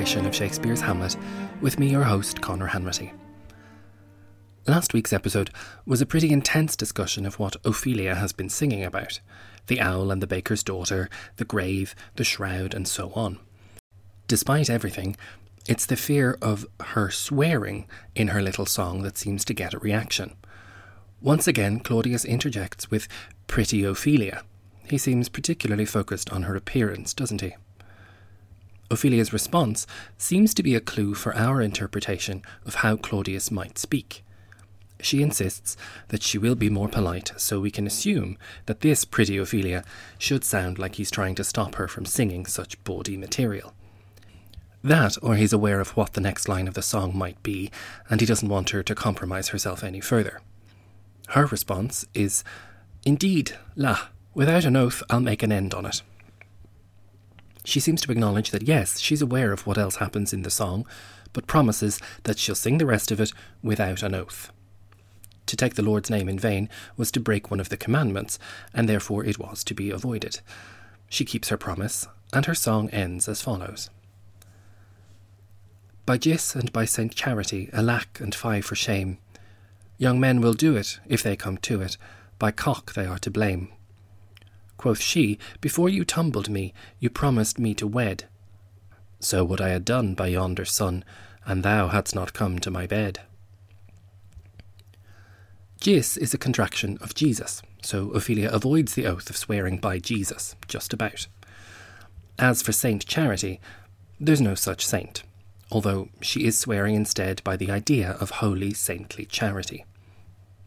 of Shakespeare's Hamlet with me, your host, Conor Hanratty. Last week's episode was a pretty intense discussion of what Ophelia has been singing about the owl and the baker's daughter, the grave, the shroud, and so on. Despite everything, it's the fear of her swearing in her little song that seems to get a reaction. Once again, Claudius interjects with pretty Ophelia. He seems particularly focused on her appearance, doesn't he? Ophelia's response seems to be a clue for our interpretation of how Claudius might speak. She insists that she will be more polite, so we can assume that this pretty Ophelia should sound like he's trying to stop her from singing such bawdy material. That, or he's aware of what the next line of the song might be, and he doesn't want her to compromise herself any further. Her response is, Indeed, la, without an oath, I'll make an end on it. She seems to acknowledge that yes, she's aware of what else happens in the song, but promises that she'll sing the rest of it without an oath. To take the Lord's name in vain was to break one of the commandments, and therefore it was to be avoided. She keeps her promise, and her song ends as follows By Gis and by Saint Charity, alack and fie for shame. Young men will do it, if they come to it, by cock they are to blame. Quoth she, Before you tumbled me, you promised me to wed. So would I had done by yonder sun, and thou hadst not come to my bed. Gis is a contraction of Jesus, so Ophelia avoids the oath of swearing by Jesus, just about. As for Saint Charity, there's no such saint, although she is swearing instead by the idea of holy saintly charity.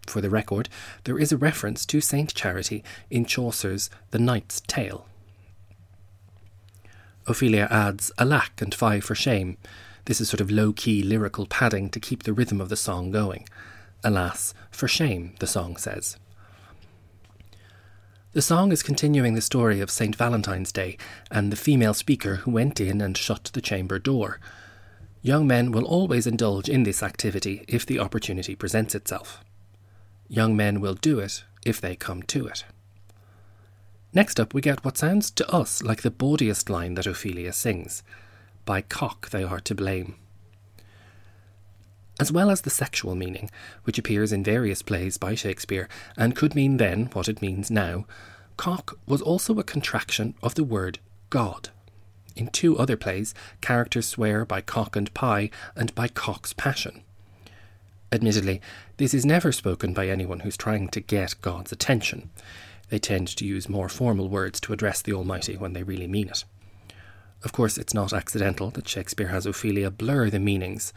For the record, there is a reference to Saint Charity in Chaucer's The Knight's Tale. Ophelia adds alack and fie for shame. This is sort of low key lyrical padding to keep the rhythm of the song going. Alas, for shame, the song says. The song is continuing the story of St. Valentine's Day and the female speaker who went in and shut the chamber door. Young men will always indulge in this activity if the opportunity presents itself. Young men will do it if they come to it. Next up, we get what sounds to us like the bawdiest line that Ophelia sings By cock they are to blame. As well as the sexual meaning, which appears in various plays by Shakespeare and could mean then what it means now, cock was also a contraction of the word God. In two other plays, characters swear by cock and pie and by cock's passion. Admittedly, this is never spoken by anyone who's trying to get God's attention. They tend to use more formal words to address the Almighty when they really mean it. Of course, it's not accidental that Shakespeare has Ophelia blur the meanings.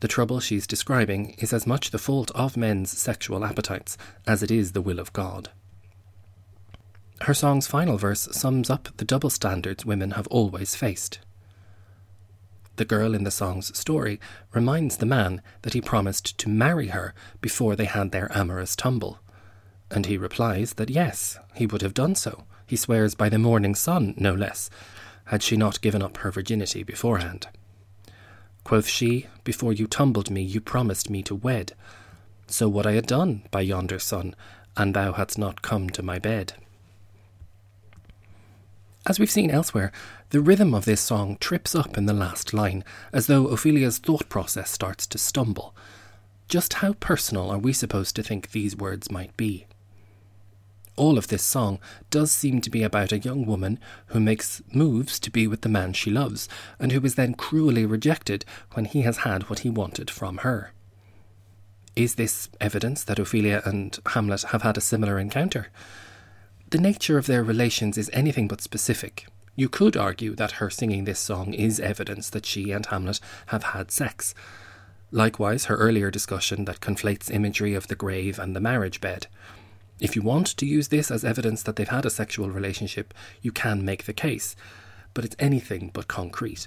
The trouble she's describing is as much the fault of men's sexual appetites as it is the will of God. Her song's final verse sums up the double standards women have always faced the girl in the song's story, reminds the man that he promised to marry her before they had their amorous tumble. And he replies that yes, he would have done so. He swears by the morning sun, no less, had she not given up her virginity beforehand. Quoth she, Before you tumbled me, you promised me to wed. So would I had done by yonder sun, and thou hadst not come to my bed. As we've seen elsewhere, the rhythm of this song trips up in the last line, as though Ophelia's thought process starts to stumble. Just how personal are we supposed to think these words might be? All of this song does seem to be about a young woman who makes moves to be with the man she loves, and who is then cruelly rejected when he has had what he wanted from her. Is this evidence that Ophelia and Hamlet have had a similar encounter? The nature of their relations is anything but specific. You could argue that her singing this song is evidence that she and Hamlet have had sex. Likewise, her earlier discussion that conflates imagery of the grave and the marriage bed. If you want to use this as evidence that they've had a sexual relationship, you can make the case, but it's anything but concrete.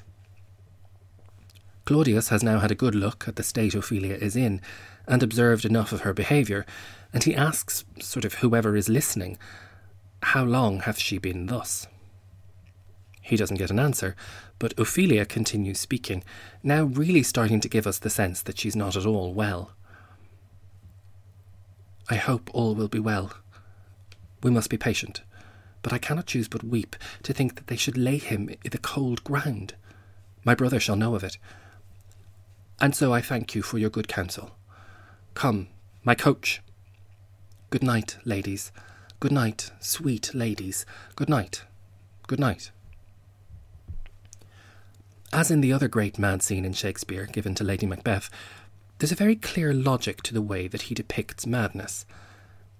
Claudius has now had a good look at the state Ophelia is in and observed enough of her behaviour, and he asks, sort of whoever is listening, how long hath she been thus? He doesn't get an answer, but Ophelia continues speaking, now really starting to give us the sense that she's not at all well. I hope all will be well. We must be patient, but I cannot choose but weep to think that they should lay him i' the cold ground. My brother shall know of it. And so I thank you for your good counsel. Come, my coach. Good night, ladies. Good night, sweet ladies. Good night. Good night. As in the other great mad scene in Shakespeare given to Lady Macbeth, there's a very clear logic to the way that he depicts madness.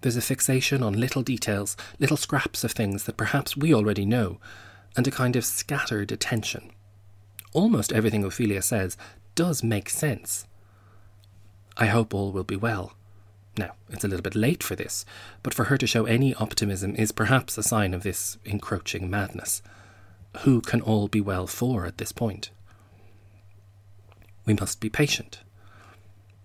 There's a fixation on little details, little scraps of things that perhaps we already know, and a kind of scattered attention. Almost everything Ophelia says does make sense. I hope all will be well. Now, it's a little bit late for this, but for her to show any optimism is perhaps a sign of this encroaching madness. Who can all be well for at this point? We must be patient.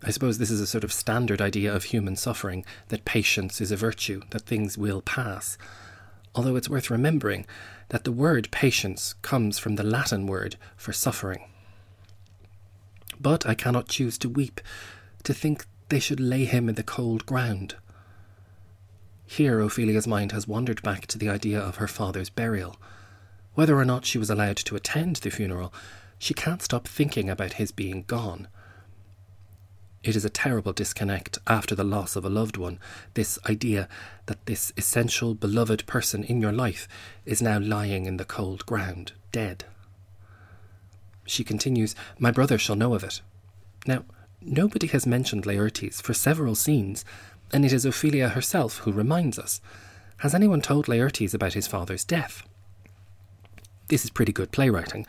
I suppose this is a sort of standard idea of human suffering that patience is a virtue, that things will pass. Although it's worth remembering that the word patience comes from the Latin word for suffering. But I cannot choose to weep, to think they should lay him in the cold ground. Here Ophelia's mind has wandered back to the idea of her father's burial. Whether or not she was allowed to attend the funeral, she can't stop thinking about his being gone. It is a terrible disconnect after the loss of a loved one, this idea that this essential beloved person in your life is now lying in the cold ground, dead. She continues, My brother shall know of it. Now, nobody has mentioned Laertes for several scenes, and it is Ophelia herself who reminds us. Has anyone told Laertes about his father's death? This is pretty good playwriting,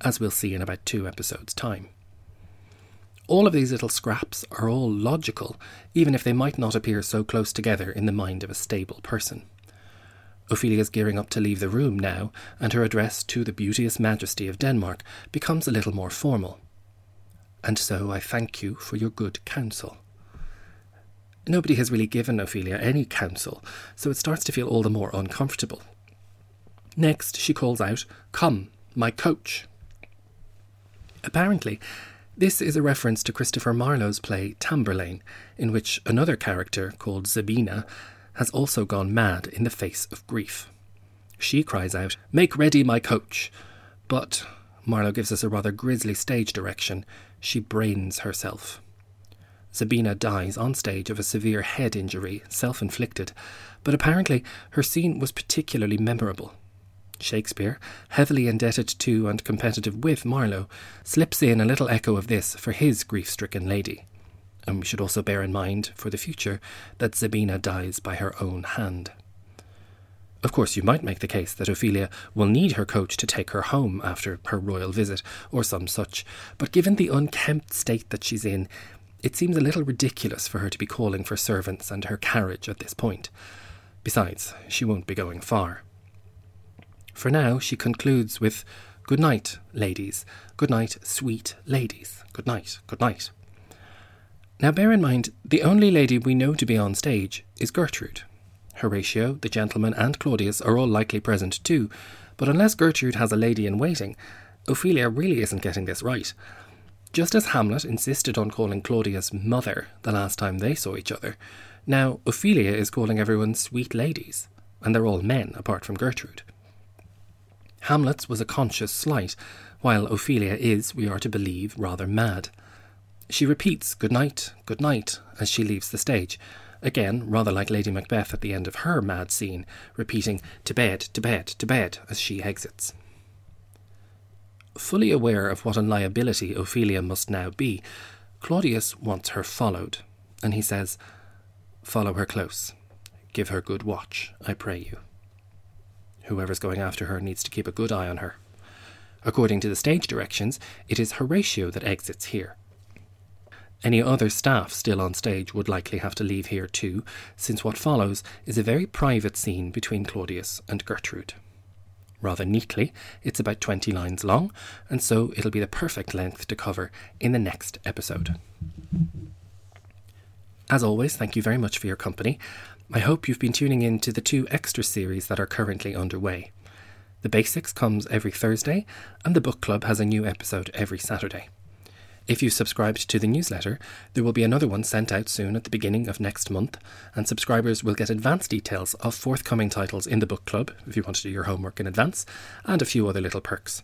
as we'll see in about two episodes' time. All of these little scraps are all logical, even if they might not appear so close together in the mind of a stable person. Ophelia's gearing up to leave the room now, and her address to the beauteous majesty of Denmark becomes a little more formal. And so I thank you for your good counsel. Nobody has really given Ophelia any counsel, so it starts to feel all the more uncomfortable. Next, she calls out, Come, my coach. Apparently, this is a reference to Christopher Marlowe's play Tamburlaine, in which another character called Zabina has also gone mad in the face of grief. She cries out, Make ready my coach! But, Marlowe gives us a rather grisly stage direction, she brains herself. Zabina dies on stage of a severe head injury, self inflicted, but apparently her scene was particularly memorable. Shakespeare, heavily indebted to and competitive with Marlowe, slips in a little echo of this for his grief stricken lady. And we should also bear in mind, for the future, that Zabina dies by her own hand. Of course, you might make the case that Ophelia will need her coach to take her home after her royal visit, or some such, but given the unkempt state that she's in, it seems a little ridiculous for her to be calling for servants and her carriage at this point. Besides, she won't be going far. For now, she concludes with Good night, ladies. Good night, sweet ladies. Good night, good night. Now, bear in mind, the only lady we know to be on stage is Gertrude. Horatio, the gentleman, and Claudius are all likely present too, but unless Gertrude has a lady in waiting, Ophelia really isn't getting this right. Just as Hamlet insisted on calling Claudius mother the last time they saw each other, now Ophelia is calling everyone sweet ladies, and they're all men apart from Gertrude. Hamlet's was a conscious slight, while Ophelia is, we are to believe, rather mad. She repeats good night, good night as she leaves the stage, again rather like Lady Macbeth at the end of her mad scene, repeating to bed, to bed, to bed as she exits. Fully aware of what a liability Ophelia must now be, Claudius wants her followed, and he says, Follow her close. Give her good watch, I pray you. Whoever's going after her needs to keep a good eye on her. According to the stage directions, it is Horatio that exits here. Any other staff still on stage would likely have to leave here too, since what follows is a very private scene between Claudius and Gertrude. Rather neatly, it's about 20 lines long, and so it'll be the perfect length to cover in the next episode. As always, thank you very much for your company. I hope you've been tuning in to the two extra series that are currently underway. The Basics comes every Thursday, and the Book Club has a new episode every Saturday. If you subscribed to the newsletter, there will be another one sent out soon at the beginning of next month, and subscribers will get advance details of forthcoming titles in the book club if you want to do your homework in advance, and a few other little perks.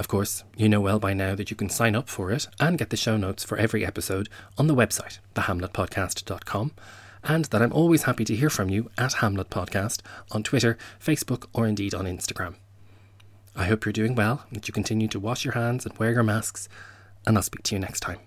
Of course, you know well by now that you can sign up for it and get the show notes for every episode on the website, thehamletpodcast.com, and that I'm always happy to hear from you at Hamlet Podcast on Twitter, Facebook, or indeed on Instagram. I hope you're doing well, that you continue to wash your hands and wear your masks, and I'll speak to you next time.